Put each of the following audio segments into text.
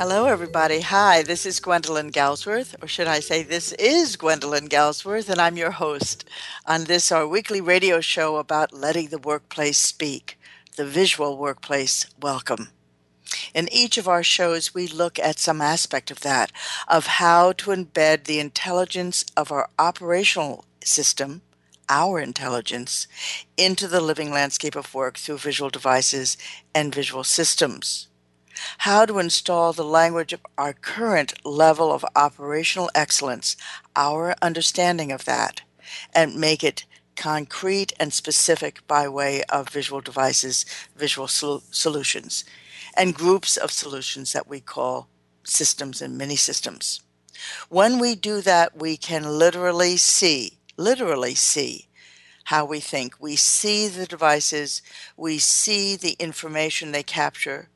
Hello, everybody. Hi, this is Gwendolyn Galsworth, or should I say, this is Gwendolyn Galsworth, and I'm your host on this, our weekly radio show about letting the workplace speak, the visual workplace. Welcome. In each of our shows, we look at some aspect of that, of how to embed the intelligence of our operational system, our intelligence, into the living landscape of work through visual devices and visual systems how to install the language of our current level of operational excellence, our understanding of that, and make it concrete and specific by way of visual devices, visual sol- solutions, and groups of solutions that we call systems and mini systems. When we do that, we can literally see, literally see how we think. We see the devices, we see the information they capture,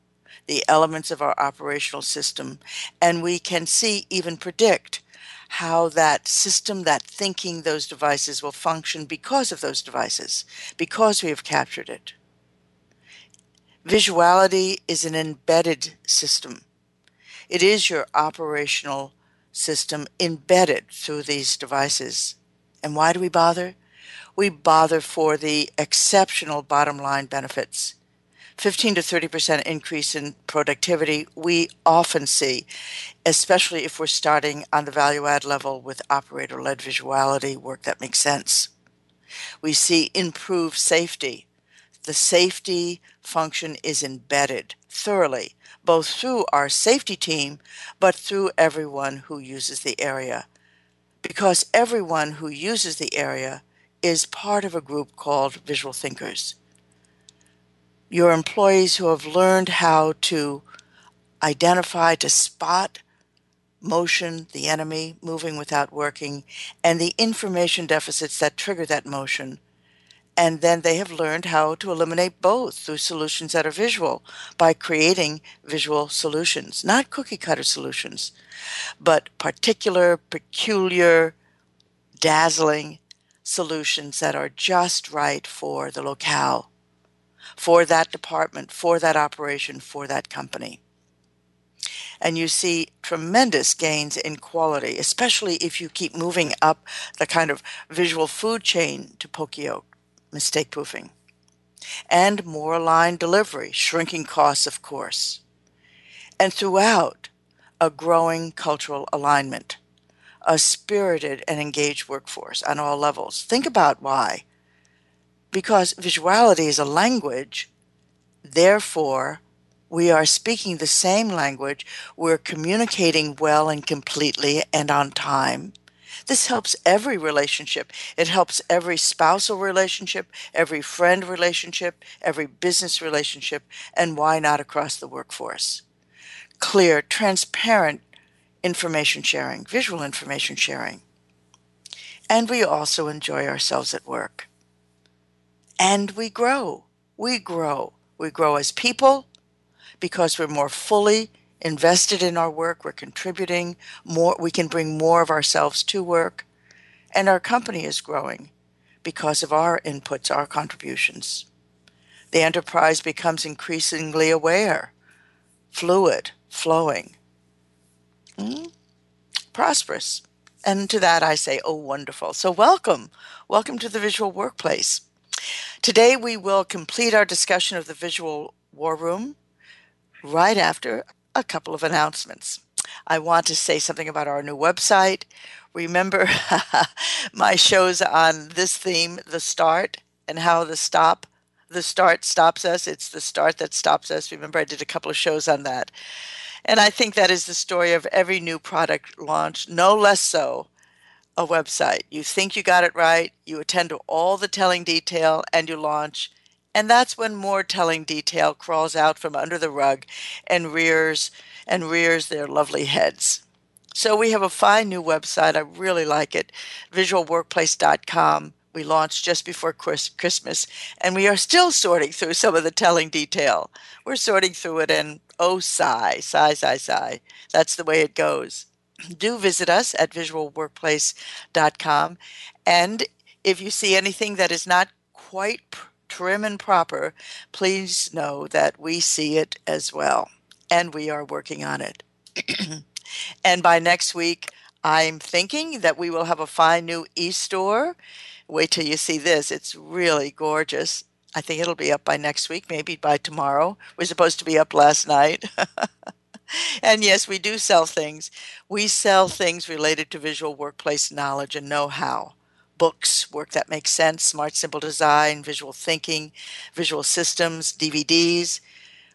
the elements of our operational system, and we can see, even predict, how that system, that thinking, those devices will function because of those devices, because we have captured it. Visuality is an embedded system. It is your operational system embedded through these devices. And why do we bother? We bother for the exceptional bottom line benefits 15 to 30% increase in productivity we often see, especially if we're starting on the value add level with operator led visuality work that makes sense. We see improved safety. The safety function is embedded thoroughly, both through our safety team, but through everyone who uses the area. Because everyone who uses the area is part of a group called visual thinkers your employees who have learned how to identify, to spot motion, the enemy moving without working, and the information deficits that trigger that motion. And then they have learned how to eliminate both through solutions that are visual by creating visual solutions, not cookie cutter solutions, but particular, peculiar, dazzling solutions that are just right for the locale for that department, for that operation, for that company. And you see tremendous gains in quality, especially if you keep moving up the kind of visual food chain to Poka-yoke, mistake proofing. And more aligned delivery, shrinking costs, of course. And throughout, a growing cultural alignment, a spirited and engaged workforce on all levels. Think about why because visuality is a language, therefore, we are speaking the same language, we're communicating well and completely and on time. This helps every relationship. It helps every spousal relationship, every friend relationship, every business relationship, and why not across the workforce? Clear, transparent information sharing, visual information sharing. And we also enjoy ourselves at work and we grow. We grow. We grow as people because we're more fully invested in our work. We're contributing more. We can bring more of ourselves to work. And our company is growing because of our inputs, our contributions. The enterprise becomes increasingly aware, fluid, flowing, mm, prosperous. And to that I say, oh, wonderful. So, welcome. Welcome to the visual workplace. Today, we will complete our discussion of the visual war room right after a couple of announcements. I want to say something about our new website. Remember my shows on this theme, the start, and how the stop, the start stops us. It's the start that stops us. Remember, I did a couple of shows on that. And I think that is the story of every new product launch, no less so a website. You think you got it right, you attend to all the telling detail, and you launch. And that's when more telling detail crawls out from under the rug and rears and rears their lovely heads. So we have a fine new website. I really like it. Visualworkplace.com. We launched just before Christmas, and we are still sorting through some of the telling detail. We're sorting through it, and oh, sigh, sigh, sigh, sigh. That's the way it goes do visit us at visualworkplace.com. And if you see anything that is not quite trim and proper, please know that we see it as well. And we are working on it. and by next week, I'm thinking that we will have a fine new e store. Wait till you see this. It's really gorgeous. I think it'll be up by next week, maybe by tomorrow. We're supposed to be up last night. and yes, we do sell things. We sell things related to visual workplace knowledge and know how books, work that makes sense, smart, simple design, visual thinking, visual systems, DVDs.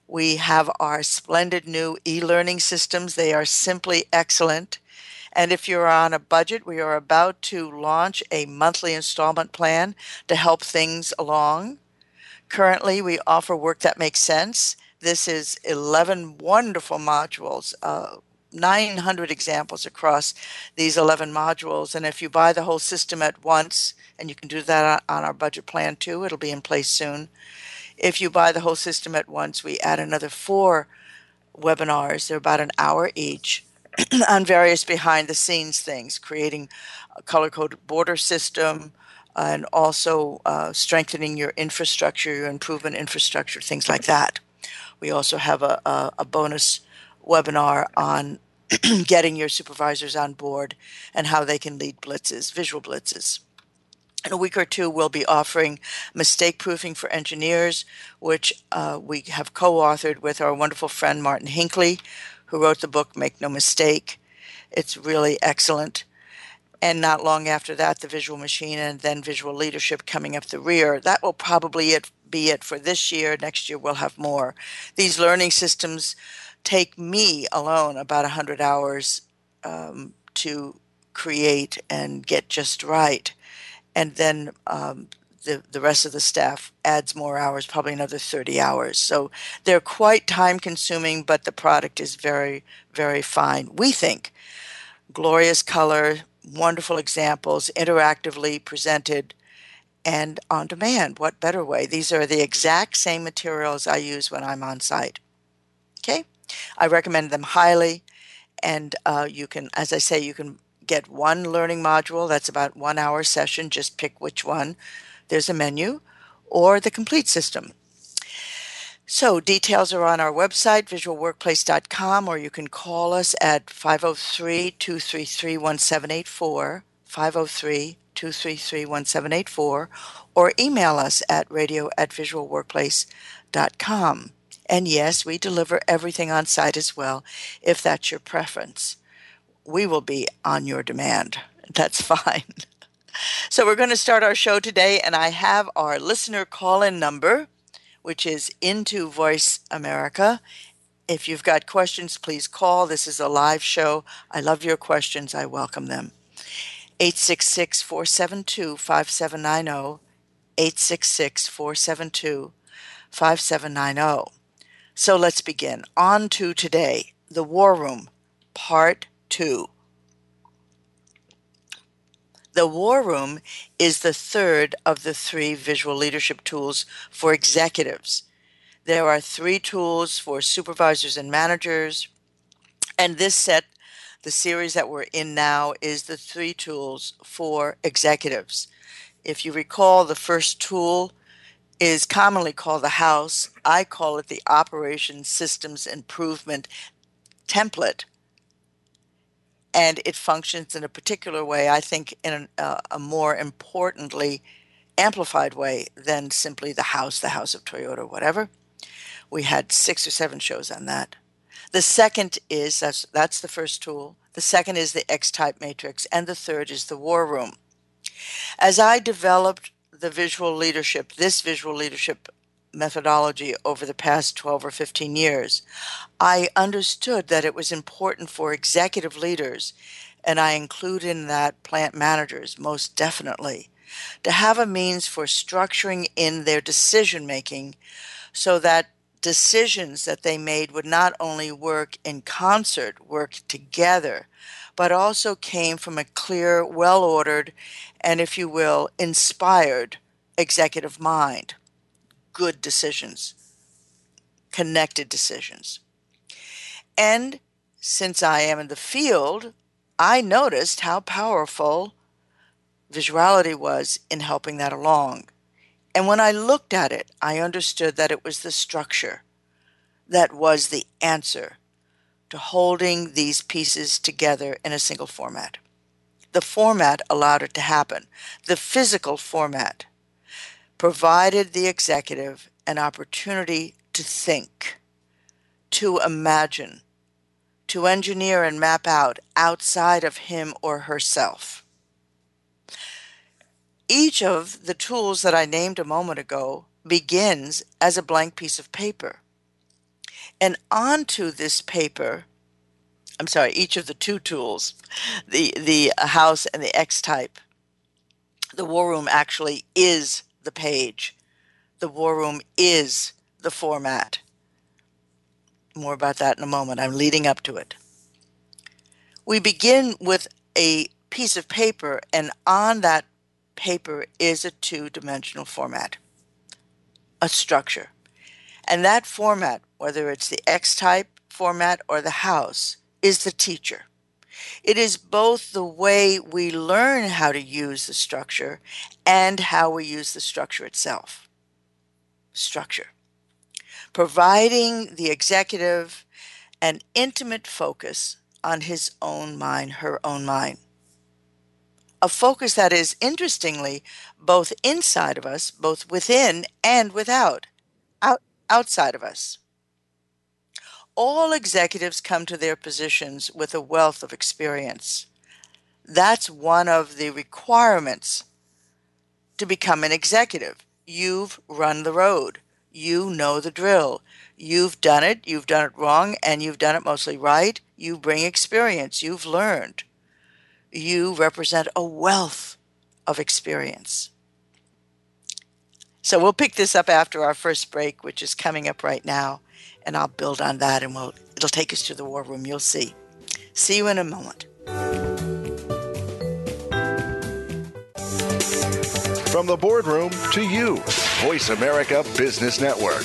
We have our splendid new e learning systems. They are simply excellent. And if you're on a budget, we are about to launch a monthly installment plan to help things along. Currently, we offer work that makes sense this is 11 wonderful modules, uh, 900 examples across these 11 modules. And if you buy the whole system at once, and you can do that on our budget plan too, it'll be in place soon. If you buy the whole system at once, we add another four webinars. They're about an hour each on various behind the scenes things, creating a color coded border system, and also uh, strengthening your infrastructure, your improvement infrastructure, things like that. We also have a, a, a bonus webinar on getting your supervisors on board and how they can lead blitzes, visual blitzes. In a week or two, we'll be offering mistake proofing for engineers, which uh, we have co authored with our wonderful friend Martin Hinckley, who wrote the book Make No Mistake. It's really excellent. And not long after that, the visual machine and then visual leadership coming up the rear. That will probably it be it for this year. Next year, we'll have more. These learning systems take me alone about 100 hours um, to create and get just right. And then um, the, the rest of the staff adds more hours, probably another 30 hours. So they're quite time consuming, but the product is very, very fine. We think glorious color, wonderful examples, interactively presented, and on demand. What better way? These are the exact same materials I use when I'm on site. Okay, I recommend them highly, and uh, you can, as I say, you can get one learning module that's about one hour session. Just pick which one. There's a menu, or the complete system. So details are on our website, visualworkplace.com, or you can call us at 503 233 1784. 503 233 1784 or email us at radio at visualworkplace.com. And yes, we deliver everything on site as well if that's your preference. We will be on your demand. That's fine. so we're going to start our show today, and I have our listener call in number, which is Into Voice America. If you've got questions, please call. This is a live show. I love your questions. I welcome them. 866 472 5790. 866 472 5790. So let's begin. On to today the War Room, Part 2. The War Room is the third of the three visual leadership tools for executives. There are three tools for supervisors and managers, and this set the series that we're in now is the three tools for executives. If you recall, the first tool is commonly called the house. I call it the Operation Systems Improvement Template. And it functions in a particular way, I think, in a, uh, a more importantly, amplified way than simply the house, the house of Toyota, whatever. We had six or seven shows on that. The second is that's that's the first tool. The second is the X type matrix, and the third is the war room. As I developed the visual leadership, this visual leadership methodology over the past 12 or 15 years, I understood that it was important for executive leaders, and I include in that plant managers most definitely, to have a means for structuring in their decision making so that decisions that they made would not only work in concert, work together, but also came from a clear, well ordered, and if you will, inspired executive mind. Good decisions, connected decisions. And since I am in the field, I noticed how powerful visuality was in helping that along. And when I looked at it, I understood that it was the structure that was the answer to holding these pieces together in a single format. The format allowed it to happen. The physical format provided the executive an opportunity to think, to imagine, to engineer and map out outside of him or herself. Each of the tools that I named a moment ago begins as a blank piece of paper. And onto this paper, I'm sorry, each of the two tools, the, the house and the X type, the war room actually is the page. The war room is the format. More about that in a moment. I'm leading up to it. We begin with a piece of paper, and on that paper is a two dimensional format, a structure. And that format, whether it's the X type format or the house, is the teacher. It is both the way we learn how to use the structure and how we use the structure itself. Structure. Providing the executive an intimate focus on his own mind, her own mind a focus that is interestingly both inside of us, both within and without, out, outside of us. All executives come to their positions with a wealth of experience. That's one of the requirements to become an executive. You've run the road. You know the drill. You've done it. You've done it wrong, and you've done it mostly right. You bring experience. You've learned you represent a wealth of experience. So we'll pick this up after our first break, which is coming up right now, and I'll build on that and we'll it'll take us to the war room. You'll see. See you in a moment. From the boardroom to you, Voice America Business Network.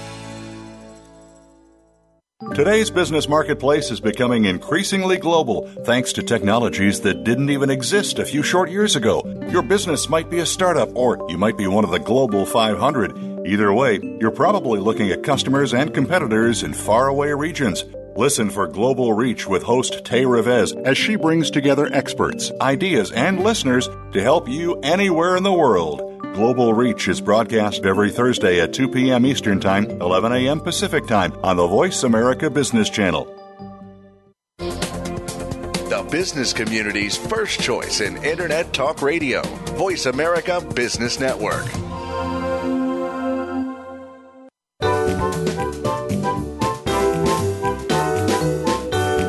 Today's business marketplace is becoming increasingly global thanks to technologies that didn't even exist a few short years ago. Your business might be a startup or you might be one of the global 500. Either way, you're probably looking at customers and competitors in faraway regions. Listen for Global Reach with host Tay Revez as she brings together experts, ideas, and listeners to help you anywhere in the world. Global Reach is broadcast every Thursday at 2 p.m. Eastern Time, 11 a.m. Pacific Time on the Voice America Business Channel. The business community's first choice in Internet Talk Radio, Voice America Business Network.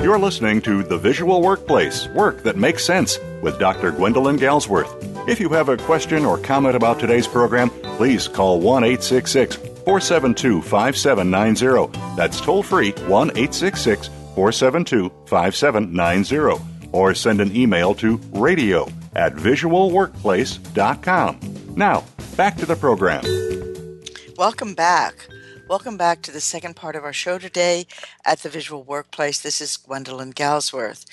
You're listening to The Visual Workplace Work That Makes Sense with Dr. Gwendolyn Galsworth. If you have a question or comment about today's program, please call 1 866 472 5790. That's toll free 1 866 472 5790. Or send an email to radio at visualworkplace.com. Now, back to the program. Welcome back. Welcome back to the second part of our show today at the Visual Workplace. This is Gwendolyn Galsworth.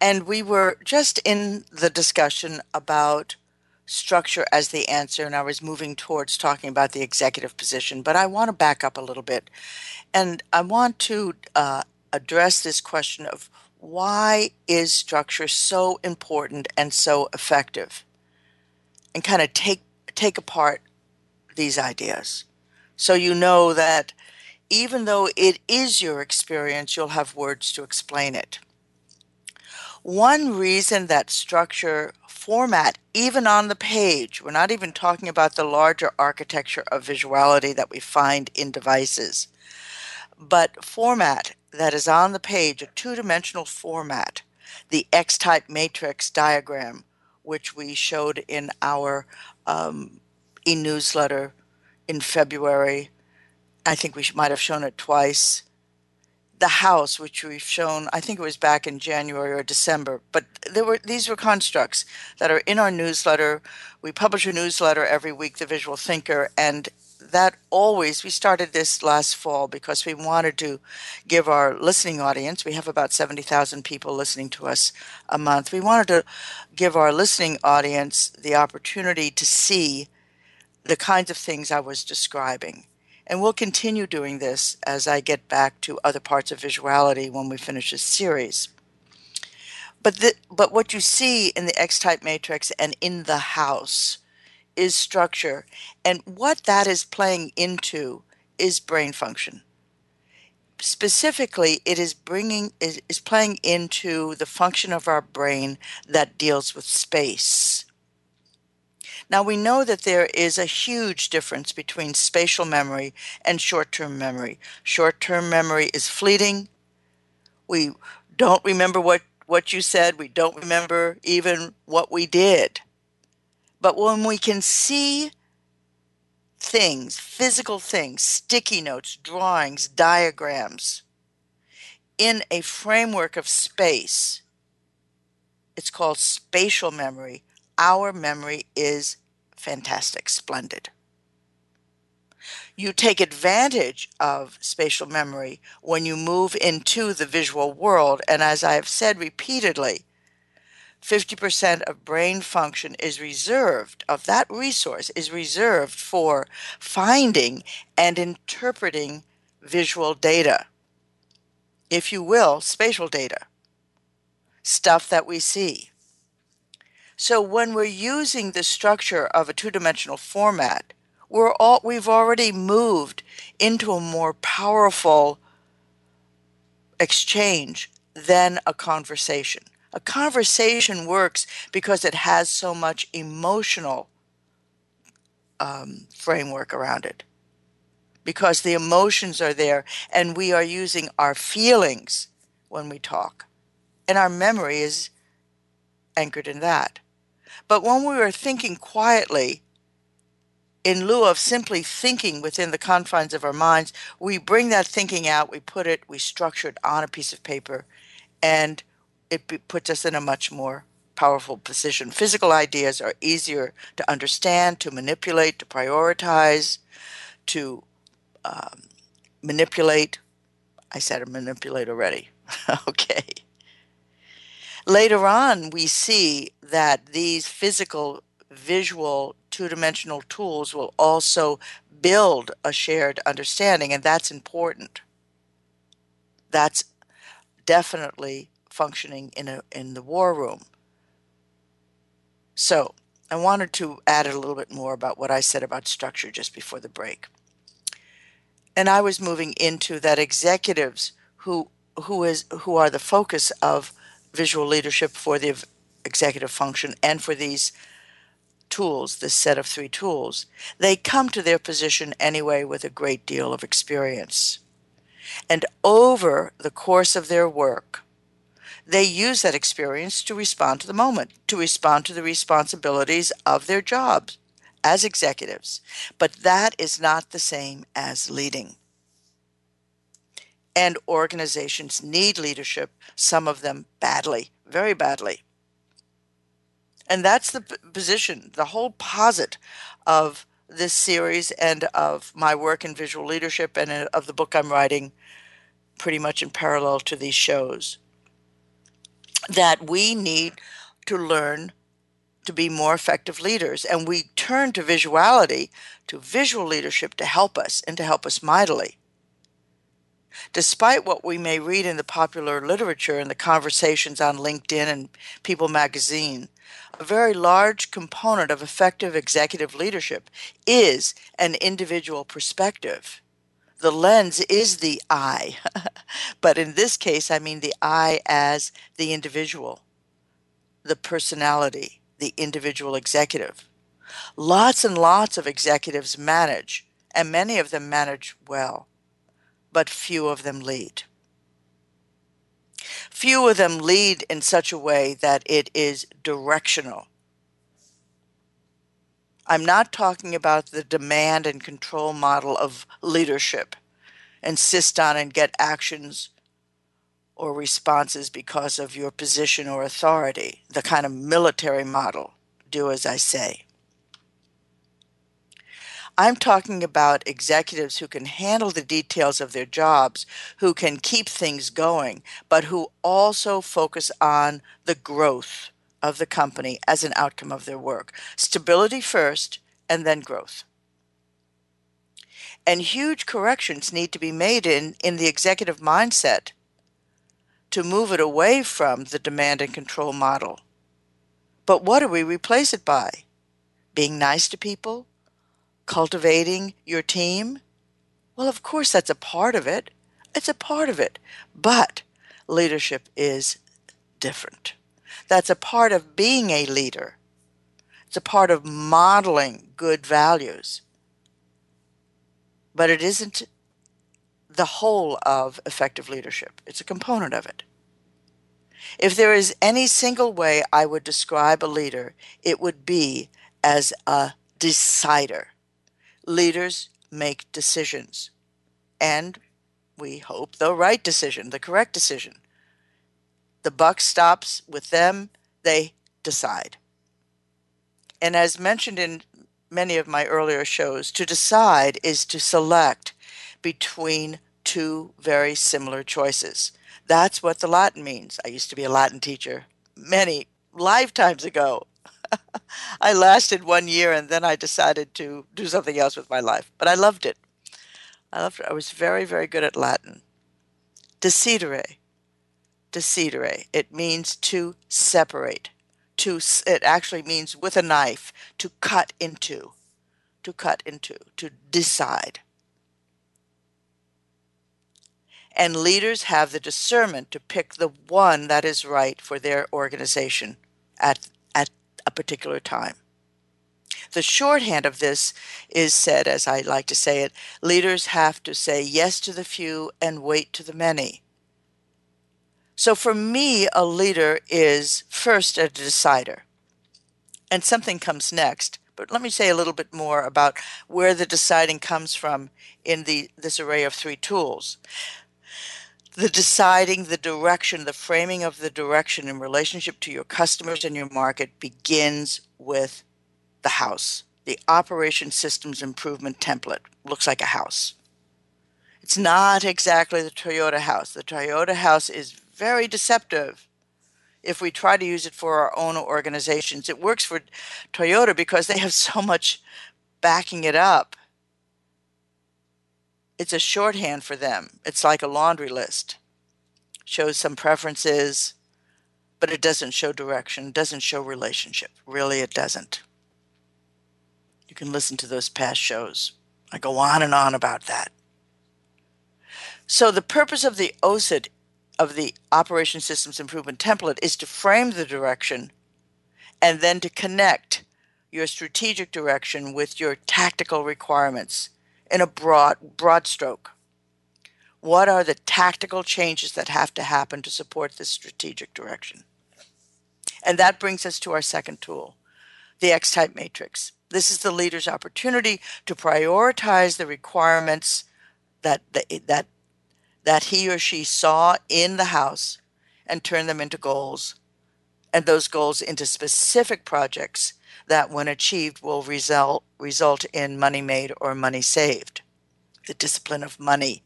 And we were just in the discussion about structure as the answer, and I was moving towards talking about the executive position. But I want to back up a little bit. And I want to uh, address this question of why is structure so important and so effective? And kind of take take apart these ideas. So you know that even though it is your experience, you'll have words to explain it. One reason that structure format, even on the page, we're not even talking about the larger architecture of visuality that we find in devices, but format that is on the page, a two dimensional format, the X type matrix diagram, which we showed in our um, e newsletter in February. I think we might have shown it twice. The house, which we've shown, I think it was back in January or December, but there were these were constructs that are in our newsletter. We publish a newsletter every week, The Visual Thinker, and that always we started this last fall because we wanted to give our listening audience we have about 70,000 people listening to us a month we wanted to give our listening audience the opportunity to see the kinds of things I was describing. And we'll continue doing this as I get back to other parts of visuality when we finish this series. But, the, but what you see in the X type matrix and in the house is structure. And what that is playing into is brain function. Specifically, it is bringing is, is playing into the function of our brain that deals with space now, we know that there is a huge difference between spatial memory and short term memory. Short term memory is fleeting. We don't remember what, what you said, we don't remember even what we did. But when we can see things, physical things, sticky notes, drawings, diagrams, in a framework of space, it's called spatial memory our memory is fantastic, splendid. You take advantage of spatial memory when you move into the visual world, and as I have said repeatedly, 50% of brain function is reserved, of that resource is reserved for finding and interpreting visual data. If you will, spatial data, stuff that we see. So when we're using the structure of a two-dimensional format, we're all we've already moved into a more powerful exchange than a conversation. A conversation works because it has so much emotional um, framework around it. Because the emotions are there, and we are using our feelings when we talk. And our memory is anchored in that. But when we are thinking quietly, in lieu of simply thinking within the confines of our minds, we bring that thinking out, we put it, we structure it on a piece of paper, and it puts us in a much more powerful position. Physical ideas are easier to understand, to manipulate, to prioritize, to um, manipulate. I said manipulate already. okay. Later on, we see that these physical, visual, two dimensional tools will also build a shared understanding, and that's important. That's definitely functioning in, a, in the war room. So, I wanted to add a little bit more about what I said about structure just before the break. And I was moving into that executives who who is who are the focus of visual leadership for the executive function and for these tools, this set of three tools, they come to their position anyway with a great deal of experience. And over the course of their work, They use that experience to respond to the moment, to respond to the responsibilities of their jobs as executives. But that is not the same as leading. And organizations need leadership, some of them badly, very badly. And that's the position, the whole posit of this series and of my work in visual leadership and uh, of the book I'm writing pretty much in parallel to these shows. That we need to learn to be more effective leaders. And we turn to visuality, to visual leadership to help us and to help us mightily. Despite what we may read in the popular literature and the conversations on LinkedIn and People magazine, a very large component of effective executive leadership is an individual perspective. The lens is the I, but in this case, I mean the I as the individual, the personality, the individual executive. Lots and lots of executives manage, and many of them manage well, but few of them lead. Few of them lead in such a way that it is directional. I'm not talking about the demand and control model of leadership, insist on and get actions or responses because of your position or authority, the kind of military model, do as I say. I'm talking about executives who can handle the details of their jobs, who can keep things going, but who also focus on the growth of the company as an outcome of their work. Stability first, and then growth. And huge corrections need to be made in, in the executive mindset to move it away from the demand and control model. But what do we replace it by? Being nice to people? Cultivating your team? Well, of course, that's a part of it. It's a part of it. But leadership is different. That's a part of being a leader. It's a part of modeling good values. But it isn't the whole of effective leadership, it's a component of it. If there is any single way I would describe a leader, it would be as a decider leaders make decisions. And we hope the right decision, the correct decision. The buck stops with them, they decide. And as mentioned in many of my earlier shows, to decide is to select between two very similar choices. That's what the Latin means. I used to be a Latin teacher many lifetimes ago. I lasted one year and then I decided to do something else with my life. But I loved it. I loved it. I was very, very good at Latin. Decidere. Decidere. It means to separate. To it actually means with a knife to cut into. To cut into. To decide. And leaders have the discernment to pick the one that is right for their organization at a particular time. The shorthand of this is said, as I like to say it leaders have to say yes to the few and wait to the many. So for me, a leader is first a decider, and something comes next. But let me say a little bit more about where the deciding comes from in the, this array of three tools the deciding the direction, the framing of the direction in relationship to your customers and your market begins with the house. The operation systems improvement template looks like a house. It's not exactly the Toyota house. The Toyota house is very deceptive if we try to use it for our own organizations. It works for Toyota because they have so much backing it up it's a shorthand for them. It's like a laundry list. Shows some preferences, but it doesn't show direction, doesn't show relationship. Really, it doesn't. You can listen to those past shows. I go on and on about that. So, the purpose of the OSIT, of the Operation Systems Improvement Template, is to frame the direction and then to connect your strategic direction with your tactical requirements in a broad broad stroke. What are the tactical changes that have to happen to support this strategic direction? And that brings us to our second tool, the X type matrix. This is the leader's opportunity to prioritize the requirements that, that, that he or she saw in the house and turn them into goals, and those goals into specific projects that, when achieved, will result, result in money made or money saved. The discipline of money.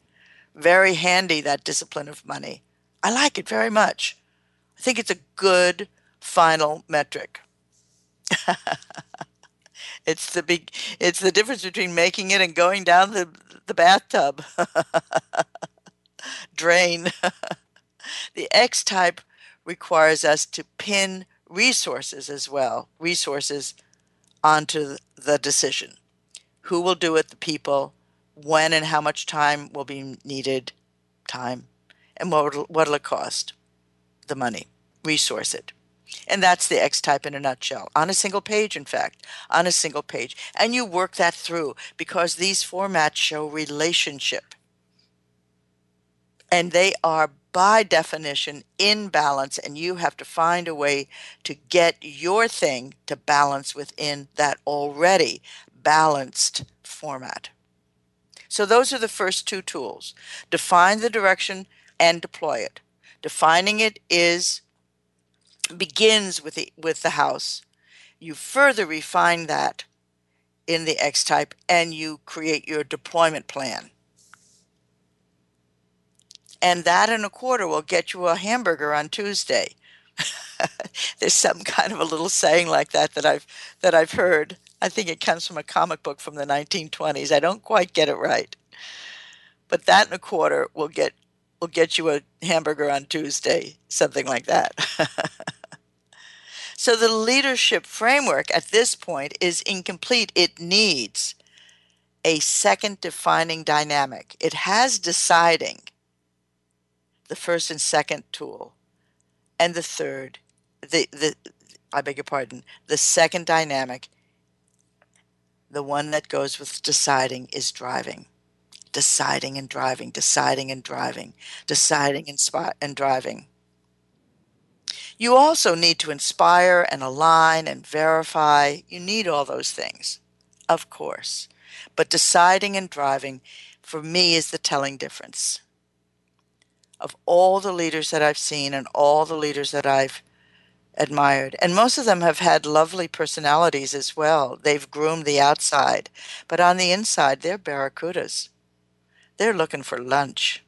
Very handy, that discipline of money. I like it very much. I think it's a good final metric. it's the big it's the difference between making it and going down the the bathtub drain the x type requires us to pin resources as well resources onto the decision. Who will do it the people when and how much time will be needed time and what will it cost? The money. Resource it. And that's the X type in a nutshell, on a single page, in fact, on a single page. And you work that through because these formats show relationship. And they are, by definition, in balance, and you have to find a way to get your thing to balance within that already balanced format. So, those are the first two tools define the direction and deploy it. Defining it is begins with the, with the house. You further refine that in the X type and you create your deployment plan. And that and a quarter will get you a hamburger on Tuesday. There's some kind of a little saying like that that I've that I've heard. I think it comes from a comic book from the 1920s. I don't quite get it right. But that and a quarter will get will get you a hamburger on Tuesday, something like that. so the leadership framework at this point is incomplete. It needs a second defining dynamic. It has deciding, the first and second tool, and the third, the, the I beg your pardon, the second dynamic, the one that goes with deciding, is driving deciding and driving, deciding and driving, deciding and, spot and driving. You also need to inspire and align and verify. You need all those things, of course. But deciding and driving, for me, is the telling difference. Of all the leaders that I've seen and all the leaders that I've admired. And most of them have had lovely personalities as well. They've groomed the outside, but on the inside, they're barracudas. They're looking for lunch.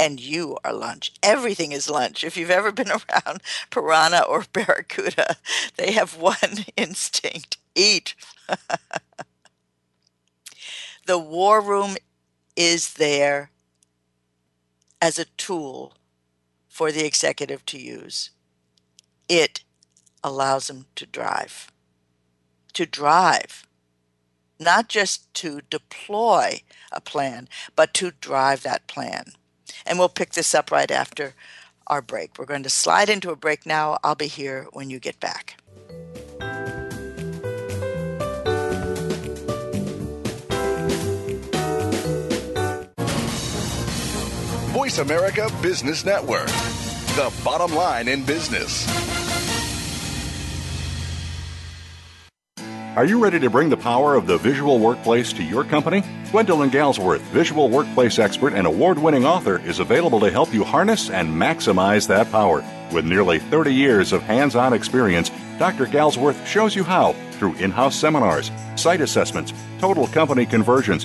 And you are lunch. Everything is lunch. If you've ever been around piranha or barracuda, they have one instinct eat. the war room is there as a tool for the executive to use. It allows them to drive. To drive not just to deploy a plan, but to drive that plan. And we'll pick this up right after our break. We're going to slide into a break now. I'll be here when you get back. Voice America Business Network, the bottom line in business. Are you ready to bring the power of the visual workplace to your company? Gwendolyn Galsworth, visual workplace expert and award winning author, is available to help you harness and maximize that power. With nearly 30 years of hands on experience, Dr. Galsworth shows you how through in house seminars, site assessments, total company conversions,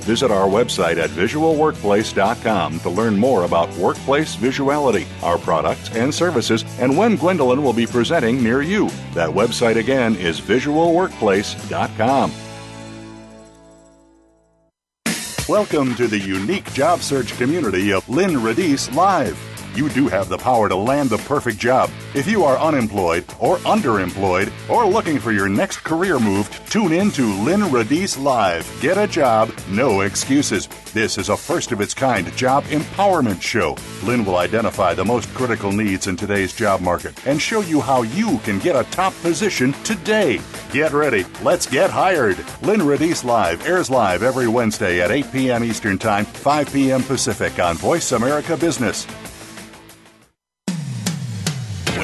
Visit our website at visualworkplace.com to learn more about workplace visuality, our products and services, and when Gwendolyn will be presenting near you. That website again is visualworkplace.com. Welcome to the unique job search community of Lynn Radice Live. You do have the power to land the perfect job. If you are unemployed or underemployed or looking for your next career move, tune in to Lynn Radice Live. Get a job, no excuses. This is a first of its kind job empowerment show. Lynn will identify the most critical needs in today's job market and show you how you can get a top position today. Get ready. Let's get hired. Lynn Radice Live airs live every Wednesday at 8 p.m. Eastern Time, 5 p.m. Pacific on Voice America Business.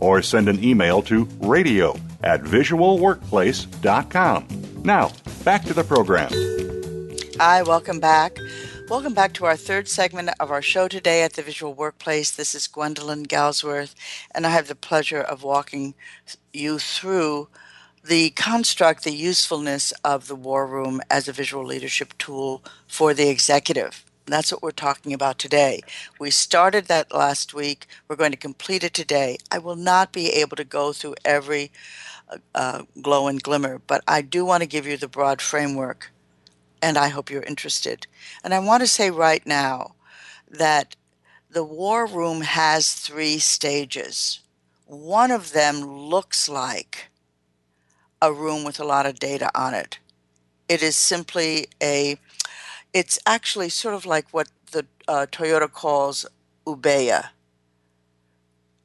Or send an email to radio at visualworkplace.com. Now, back to the program. Hi, welcome back. Welcome back to our third segment of our show today at the Visual Workplace. This is Gwendolyn Galsworth, and I have the pleasure of walking you through the construct, the usefulness of the war room as a visual leadership tool for the executive. That's what we're talking about today. We started that last week. We're going to complete it today. I will not be able to go through every uh, uh glow and glimmer, but I do want to give you the broad framework and I hope you're interested. And I want to say right now that the war room has three stages. One of them looks like a room with a lot of data on it. It is simply a, it's actually sort of like what the uh, Toyota calls Obeya.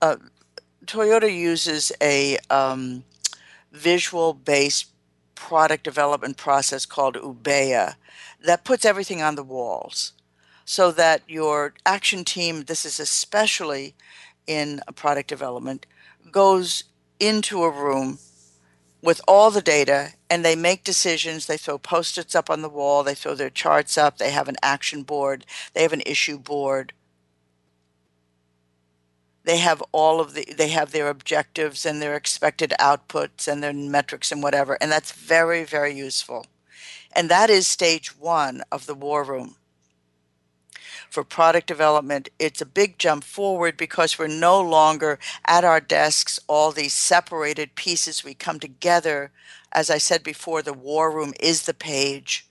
Uh, Toyota uses a um, visual based product development process called Obeya that puts everything on the walls so that your action team, this is especially in product development, goes into a room with all the data and they make decisions. They throw post its up on the wall, they throw their charts up, they have an action board, they have an issue board. They have all of the they have their objectives and their expected outputs and their metrics and whatever and that's very very useful. And that is stage 1 of the war room. For product development it's a big jump forward because we're no longer at our desks all these separated pieces we come together as i said before the war room is the page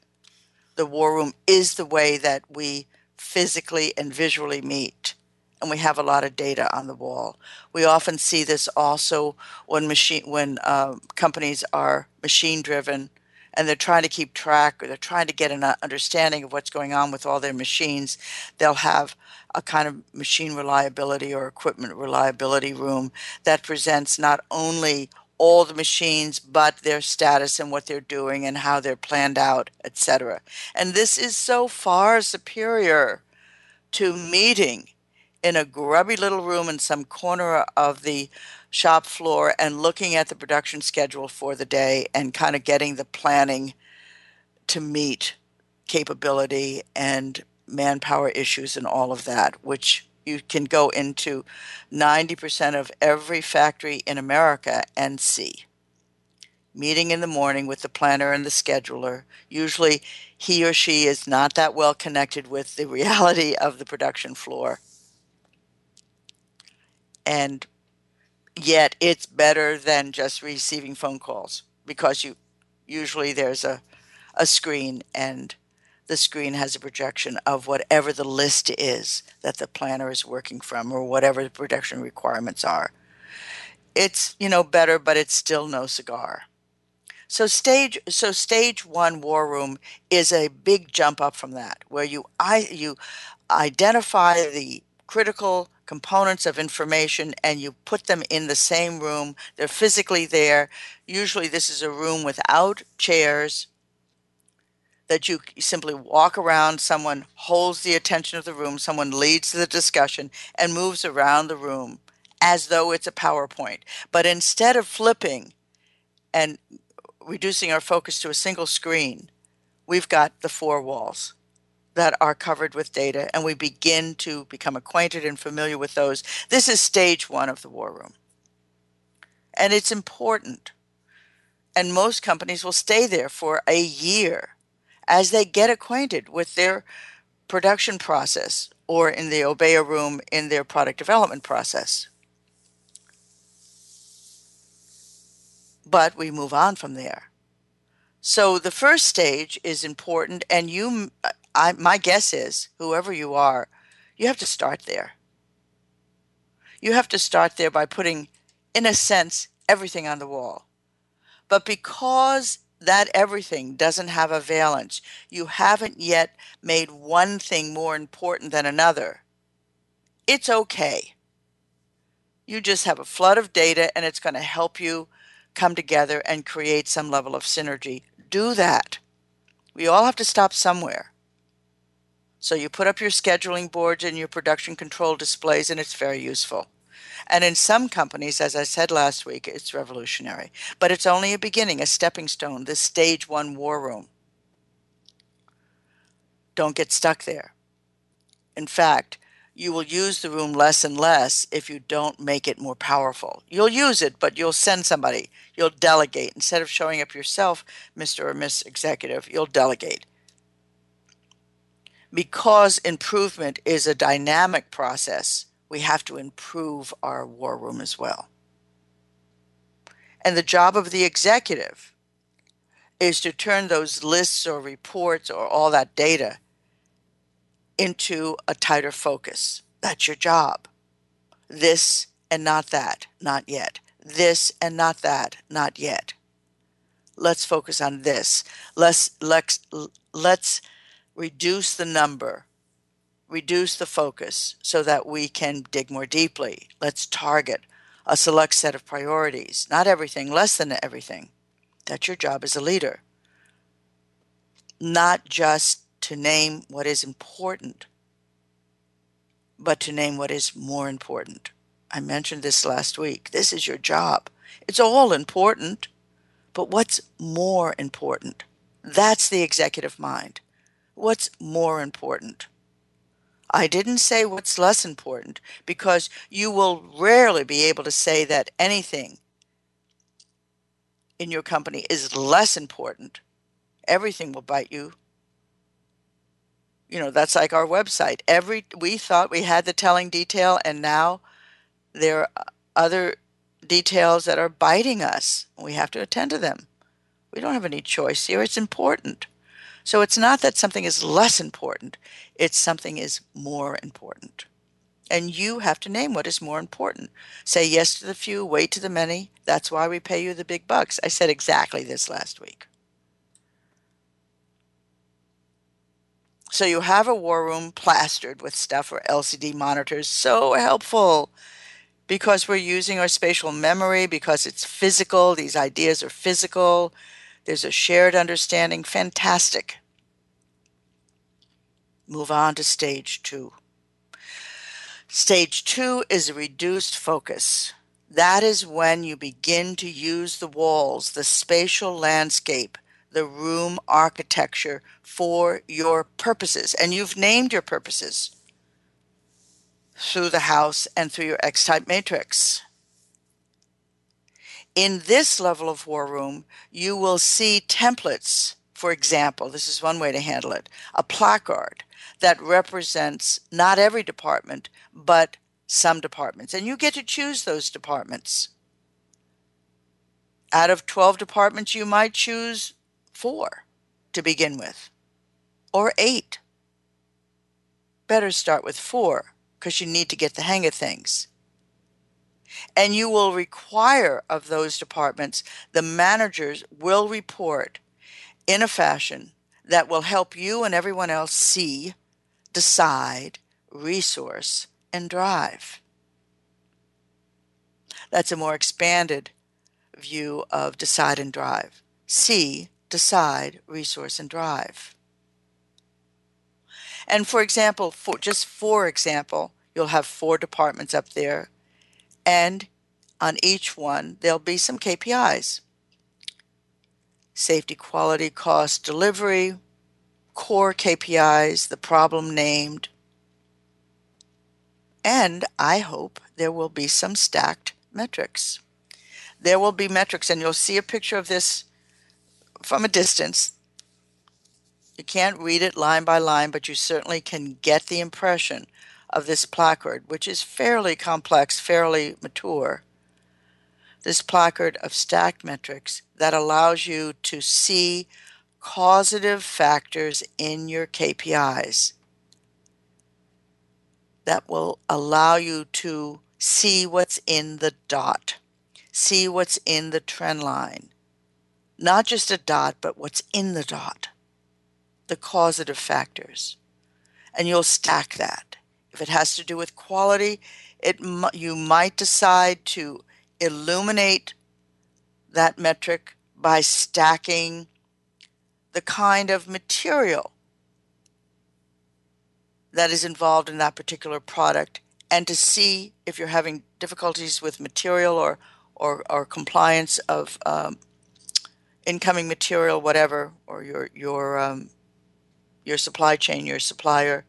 the war room is the way that we physically and visually meet and we have a lot of data on the wall. We often see this also when machine when uh, companies are machine driven and they're trying to keep track or they're trying to get an uh, understanding of what's going on with all their machines. They'll have a kind of machine reliability or equipment reliability room that presents not only all the machines but their status and what they're doing and how they're planned out etc and this is so far superior to meeting in a grubby little room in some corner of the shop floor and looking at the production schedule for the day and kind of getting the planning to meet capability and manpower issues and all of that, which you can go into 90% of every factory in America and see. Meeting in the morning with the planner and the scheduler. Usually, he or she is not that well connected with the reality of the production floor and yet it's better than just receiving phone calls because you usually there's a, a screen and the screen has a projection of whatever the list is that the planner is working from or whatever the production requirements are it's you know better but it's still no cigar so stage so stage 1 war room is a big jump up from that where you i you identify the critical components of information and you put them in the same room. They're physically there. Usually, this is a room without chairs that you simply walk around. Someone holds the attention of the room, someone leads the discussion, and moves around the room as though it's a PowerPoint. But instead of flipping and reducing our focus to a single screen, we've got the four walls that are covered with data and we begin to become acquainted and familiar with those. This is stage one of the war room. And it's important. And most companies will stay there for a year as they get acquainted with their production process or in the Obeya room in their product development process. But we move on from there. So the first stage is important, and you, I, my guess is, whoever you are, you have to start there. You have to start there by putting, in a sense, everything on the wall. But because that everything doesn't have a valence. You haven't yet made one thing more important than another. It's okay. You just have a flood of data and it's going to help you come together and create some level of synergy. Do that. We all have to stop somewhere. So you put up your scheduling boards and your production control displays, and it's very useful. And in some companies, as I said last week, it's revolutionary. But it's only a beginning, a stepping stone, this stage one war room. Don't get stuck there. In fact, you will use the room less and less if you don't make it more powerful. You'll use it, but you'll send somebody. You'll delegate. Instead of showing up yourself, Mr. or Miss Executive, you'll delegate. Because improvement is a dynamic process, we have to improve our war room as well. And the job of the executive is to turn those lists or reports or all that data into a tighter focus. That's your job. This and not that, not yet. This and not that, not yet. Let's focus on this. Let's let's let's reduce the number reduce the focus so that we can dig more deeply. Let's target a select set of priorities, not everything, less than everything. That's your job as a leader. Not just to name what is important, but to name what is more important. I mentioned this last week. This is your job. It's all important, but what's more important? That's the executive mind. What's more important? I didn't say what's less important because you will rarely be able to say that anything in your company is less important. Everything will bite you. You know, that's like our website. Every we thought we had the telling detail and now there are other details that are biting us. We have to attend to them. We don't have any choice here. It's important. So it's not that something is less important, it's something is more important. And you have to name what is more important. Say yes to the few, wait to the many. That's why we pay you the big bucks. I said exactly this last week. So you have a war room plastered with stuff or LCD monitors. So helpful because we're using our spatial memory, because it's physical. These ideas are physical. There's a shared understanding. Fantastic. Move on to stage two. Stage two is a reduced focus. That is when you begin to use the walls, the spatial landscape, the room architecture for your purposes. And you've named your purposes through the house and through your X type matrix. In this level of war room, you will see templates. For example, this is one way to handle it a placard that represents not every department, but some departments. And you get to choose those departments. Out of 12 departments, you might choose four to begin with, or eight. Better start with four because you need to get the hang of things. And you will require of those departments, the managers will report in a fashion that will help you and everyone else see, decide, resource, and drive. That's a more expanded view of decide and drive. See, decide, resource, and drive. And for example, for just for example, you'll have four departments up there and on each one, there'll be some KPIs safety, quality, cost, delivery, core KPIs, the problem named, and I hope there will be some stacked metrics. There will be metrics, and you'll see a picture of this from a distance. You can't read it line by line, but you certainly can get the impression of this placard, which is fairly complex, fairly mature. This placard of stacked metrics that allows you to see causative factors in your KPIs that will allow you to see what's in the dot, see what's in the trend line. Not just a dot, but what's in the dot, the causative factors. And you'll stack that. If it has to do with quality, it you might decide to illuminate that metric by stacking the kind of material that is involved in that particular product and to see if you're having difficulties with material or or, or compliance of um, incoming material, whatever, or your your um, your supply chain, your supplier.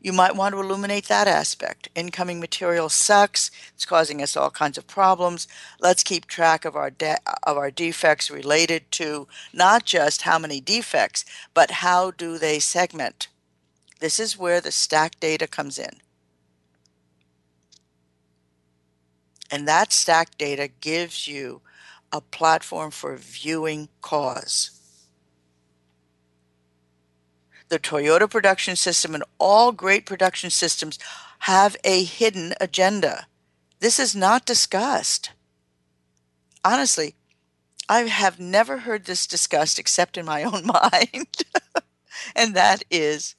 You might want to illuminate that aspect. Incoming material sucks; it's causing us all kinds of problems. Let's keep track of our de- of our defects related to not just how many defects, but how do they segment this is where the stack data comes in. And that stack data gives you a platform for viewing cause. The Toyota production system and all great production systems have a hidden agenda. This is not discussed. Honestly, I have never heard this discussed except in my own mind. and that is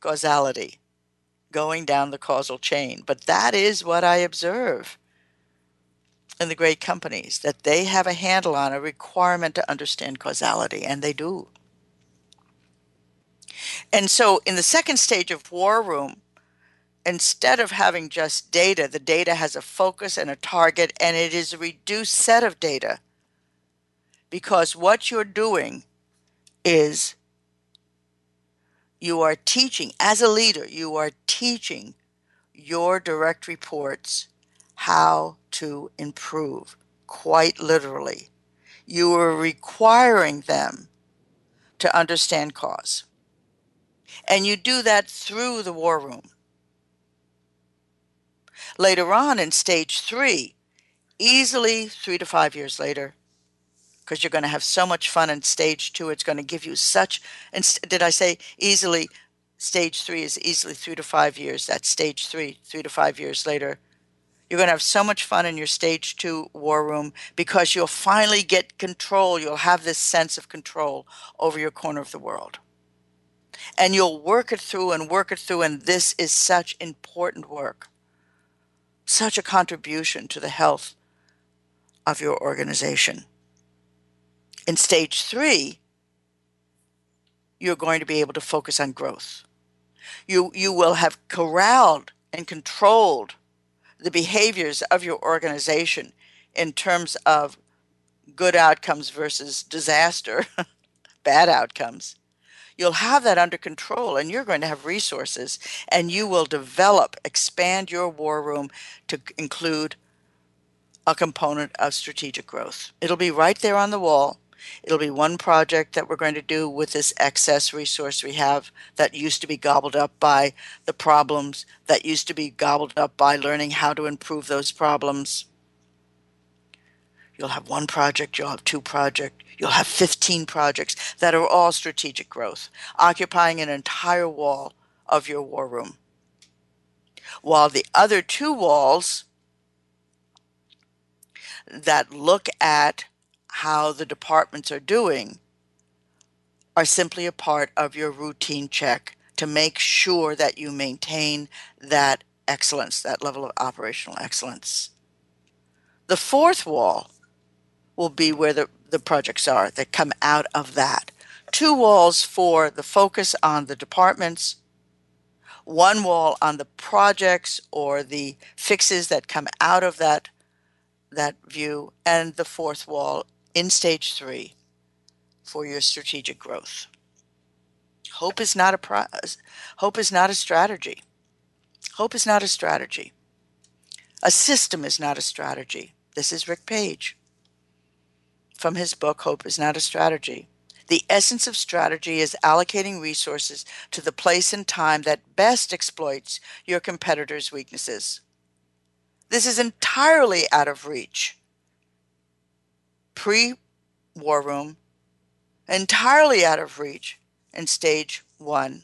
causality, going down the causal chain. But that is what I observe in the great companies, that they have a handle on a requirement to understand causality, and they do. And so in the second stage of War Room, instead of having just data, the data has a focus and a target, and it is a reduced set of data. Because what you're doing is you are teaching, as a leader, you are teaching your direct reports how to improve, quite literally. You are requiring them to understand cause. And you do that through the war room. Later on in stage three, easily three to five years later, because you're going to have so much fun in stage two. It's going to give you such, and did I say easily? Stage three is easily three to five years. That's stage three, three to five years later. You're going to have so much fun in your stage two war room because you'll finally get control. You'll have this sense of control over your corner of the world. And you'll work it through and work it through. And this is such important work, such a contribution to the health of your organization. In stage three, you're going to be able to focus on growth. You, you will have corralled and controlled the behaviors of your organization in terms of good outcomes versus disaster, bad outcomes. You'll have that under control and you're going to have resources and you will develop, expand your war room to include a component of strategic growth. It'll be right there on the wall. It'll be one project that we're going to do with this excess resource we have that used to be gobbled up by the problems, that used to be gobbled up by learning how to improve those problems. You'll have one project, you'll have two projects, you'll have 15 projects that are all strategic growth, occupying an entire wall of your war room. While the other two walls that look at how the departments are doing are simply a part of your routine check to make sure that you maintain that excellence, that level of operational excellence. The fourth wall will be where the, the projects are that come out of that. Two walls for the focus on the departments, one wall on the projects or the fixes that come out of that that view, and the fourth wall in stage three for your strategic growth. Hope is not a pro- hope is not a strategy. Hope is not a strategy. A system is not a strategy. This is Rick Page from his book Hope is Not a Strategy. The essence of strategy is allocating resources to the place and time that best exploits your competitor's weaknesses. This is entirely out of reach. Pre war room, entirely out of reach in stage one.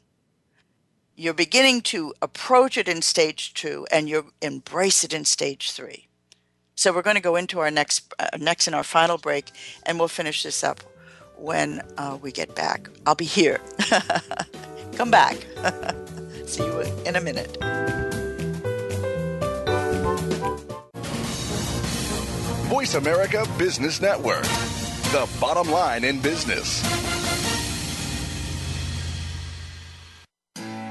You're beginning to approach it in stage two, and you embrace it in stage three. So we're going to go into our next uh, next in our final break, and we'll finish this up when uh, we get back. I'll be here. Come back. See you in a minute. Voice America Business Network, the bottom line in business.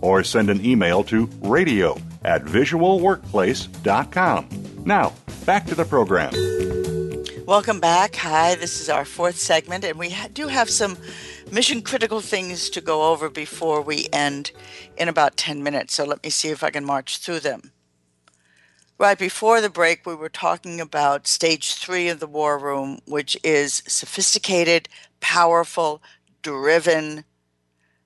or send an email to radio at visualworkplace.com. Now, back to the program. Welcome back. Hi, this is our fourth segment, and we do have some mission critical things to go over before we end in about 10 minutes. So let me see if I can march through them. Right before the break, we were talking about stage three of the war room, which is sophisticated, powerful, driven.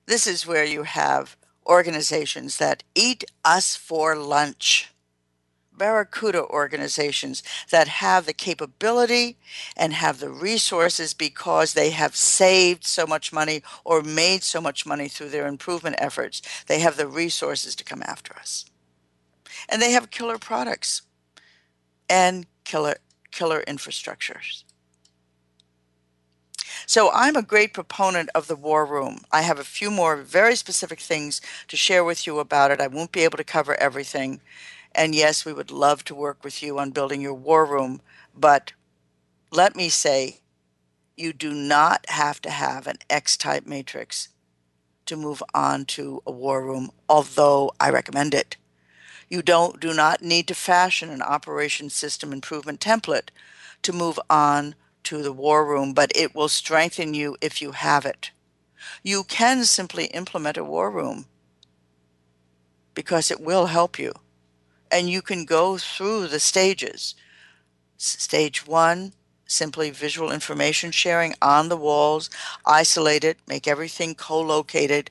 This is where you have organizations that eat us for lunch. Barracuda organizations that have the capability and have the resources because they have saved so much money or made so much money through their improvement efforts. They have the resources to come after us. And they have killer products and killer killer infrastructures. So I'm a great proponent of the war room. I have a few more very specific things to share with you about it. I won't be able to cover everything. And yes, we would love to work with you on building your war room, but let me say you do not have to have an X type matrix to move on to a war room, although I recommend it. You don't do not need to fashion an operation system improvement template to move on to the war room, but it will strengthen you if you have it. You can simply implement a war room because it will help you. And you can go through the stages. Stage one, simply visual information sharing on the walls, isolate it, make everything co located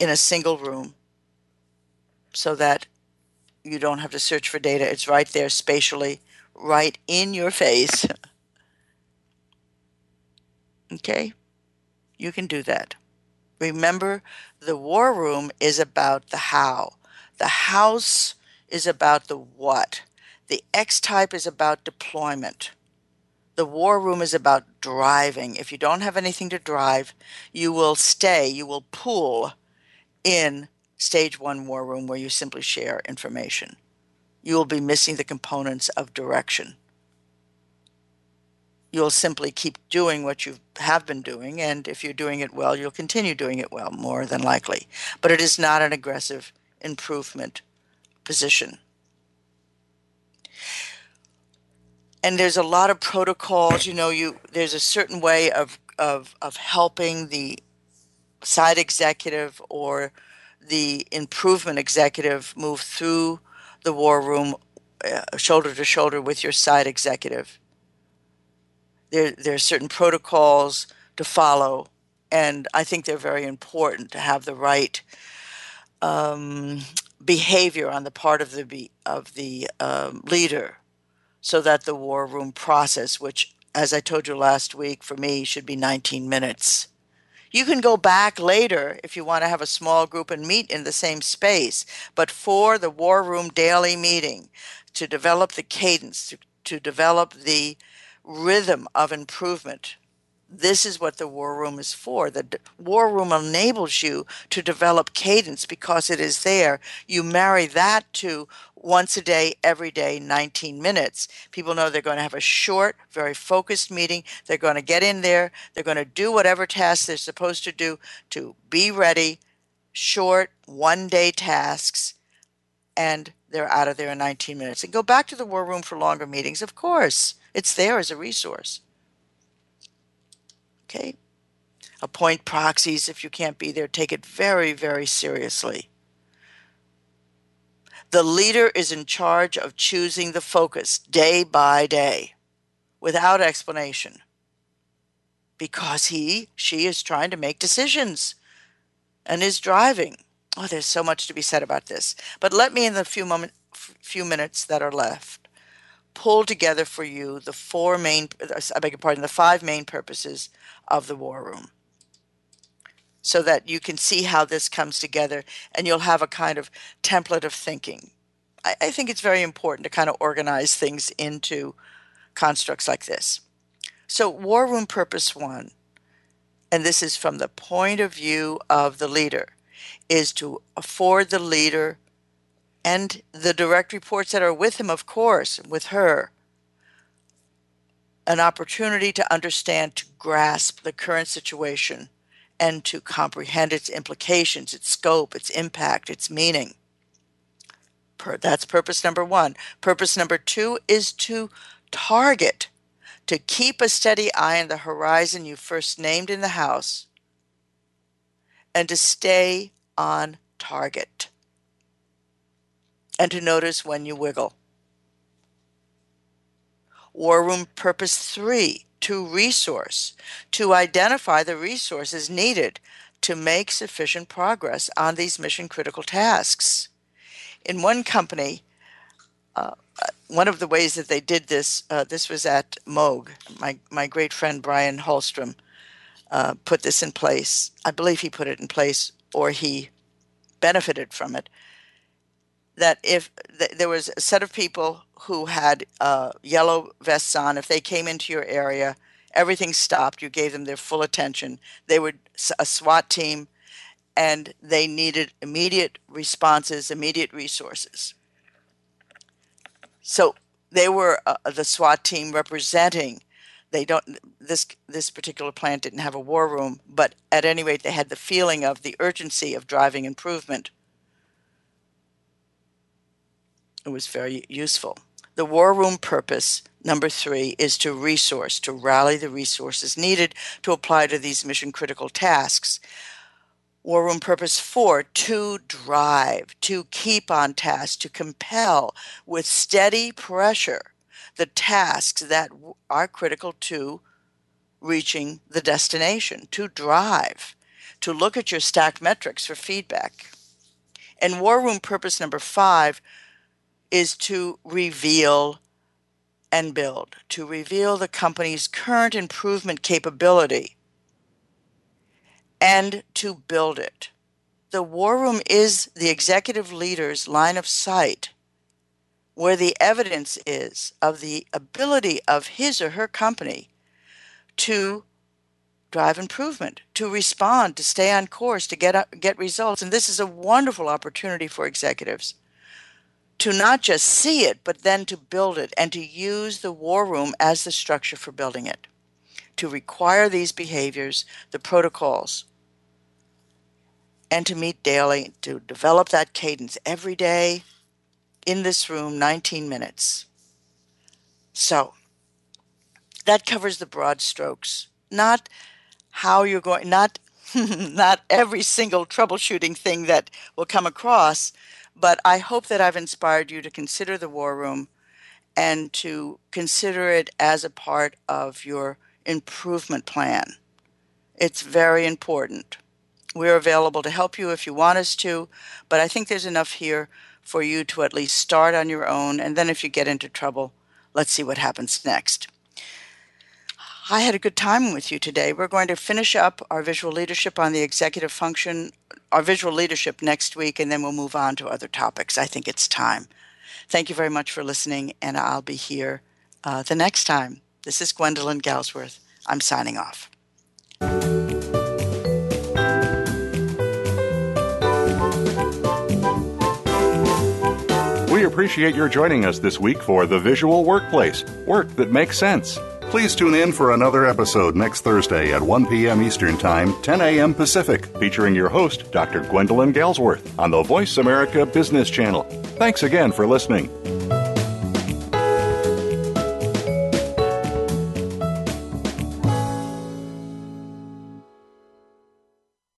in a single room so that you don't have to search for data. It's right there spatially right in your face. okay? You can do that. Remember, the war room is about the how. The house is about the what. The X type is about deployment. The war room is about driving. If you don't have anything to drive, you will stay, you will pool in stage one war room where you simply share information. You will be missing the components of direction. You'll simply keep doing what you have been doing, and if you're doing it well, you'll continue doing it well, more than likely. But it is not an aggressive improvement position. And there's a lot of protocols, you know, you there's a certain way of of of helping the side executive or the improvement executive move through the war room uh, shoulder to shoulder with your side executive. There, there are certain protocols to follow, and I think they're very important to have the right um, behavior on the part of the of the um, leader, so that the war room process, which, as I told you last week, for me should be 19 minutes. You can go back later if you want to have a small group and meet in the same space, but for the war room daily meeting, to develop the cadence, to, to develop the rhythm of improvement this is what the war room is for. The war room enables you to develop cadence because it is there. You marry that to once a day, every day, 19 minutes. People know they're going to have a short, very focused meeting. They're going to get in there. They're going to do whatever tasks they're supposed to do to be ready, short, one day tasks, and they're out of there in 19 minutes. And go back to the war room for longer meetings, of course. It's there as a resource. Okay. Appoint proxies if you can't be there. Take it very, very seriously. The leader is in charge of choosing the focus day by day without explanation because he, she is trying to make decisions and is driving. Oh, there's so much to be said about this. But let me, in the few moment, few minutes that are left, pull together for you the four main, I beg your pardon, the five main purposes of the war room so that you can see how this comes together and you'll have a kind of template of thinking. I, I, think it's very important to kind of organize things into constructs like this. So, War Room Purpose One, and this is from the point of view of the leader, is to afford the leader and the direct reports that are with him, of course, with her, an opportunity to understand, to grasp the current situation, and to comprehend its implications, its scope, its impact, its meaning. That's purpose number one. Purpose number two is to target, to keep a steady eye on the horizon you first named in the house, and to stay on target, and to notice when you wiggle. War Room Purpose 3 to resource, to identify the resources needed to make sufficient progress on these mission critical tasks. In one company, uh, one of the ways that they did this, uh, this was at Moog. My, my great friend Brian Holstrom uh, put this in place. I believe he put it in place or he benefited from it that if th- there was a set of people who had uh, yellow vests on, if they came into your area, everything stopped. You gave them their full attention. They were a SWAT team, and they needed immediate responses, immediate resources. So they were uh, the SWAT team representing. They don't. This this particular plant didn't have a war room, but at any rate, they had the feeling of the urgency of driving improvement It was very useful. The war room purpose, number three, is to resource, to rally the resources needed to apply to these mission critical tasks. War room purpose four, to drive, to keep on task, to compel with steady pressure the tasks that are critical to reaching the destination, to drive, to look at your stacked metrics for feedback. And war room purpose number five, is to reveal and build, to reveal the company's current improvement capability and to build it. the war room is the executive leader's line of sight where the evidence is of the ability of his or her company to drive improvement, to respond, to stay on course, to get get results. And this is a wonderful opportunity for executives to not just see it, but then to build it and to use the war room as the structure for building it. To require these behaviors, the protocols, and to meet daily, to develop that cadence every day in this room, 19 minutes. So, that covers the broad strokes. Not how you're going, not not every single troubleshooting thing that will come across, but I hope that I've inspired you to consider the war room and to consider it as a part of your improvement plan. It's very important. We're available to help you if you want us to, but I think there's enough here for you to at least start on your own. And then if you get into trouble, let's see what happens next. I had a good time with you today. We're going to finish up our visual leadership on the executive function, our visual leadership next week, and then we'll move on to other topics. I think it's time. Thank you very much for listening, and I'll be here uh, the next time. This is Gwendolyn Galsworth. I'm signing off. We appreciate your joining us this week for The Visual Workplace Work that Makes Sense. Please tune in for another episode next Thursday at 1 p.m. Eastern Time, 10 a.m. Pacific, featuring your host, Dr. Gwendolyn Galsworth, on the Voice America Business Channel. Thanks again for listening.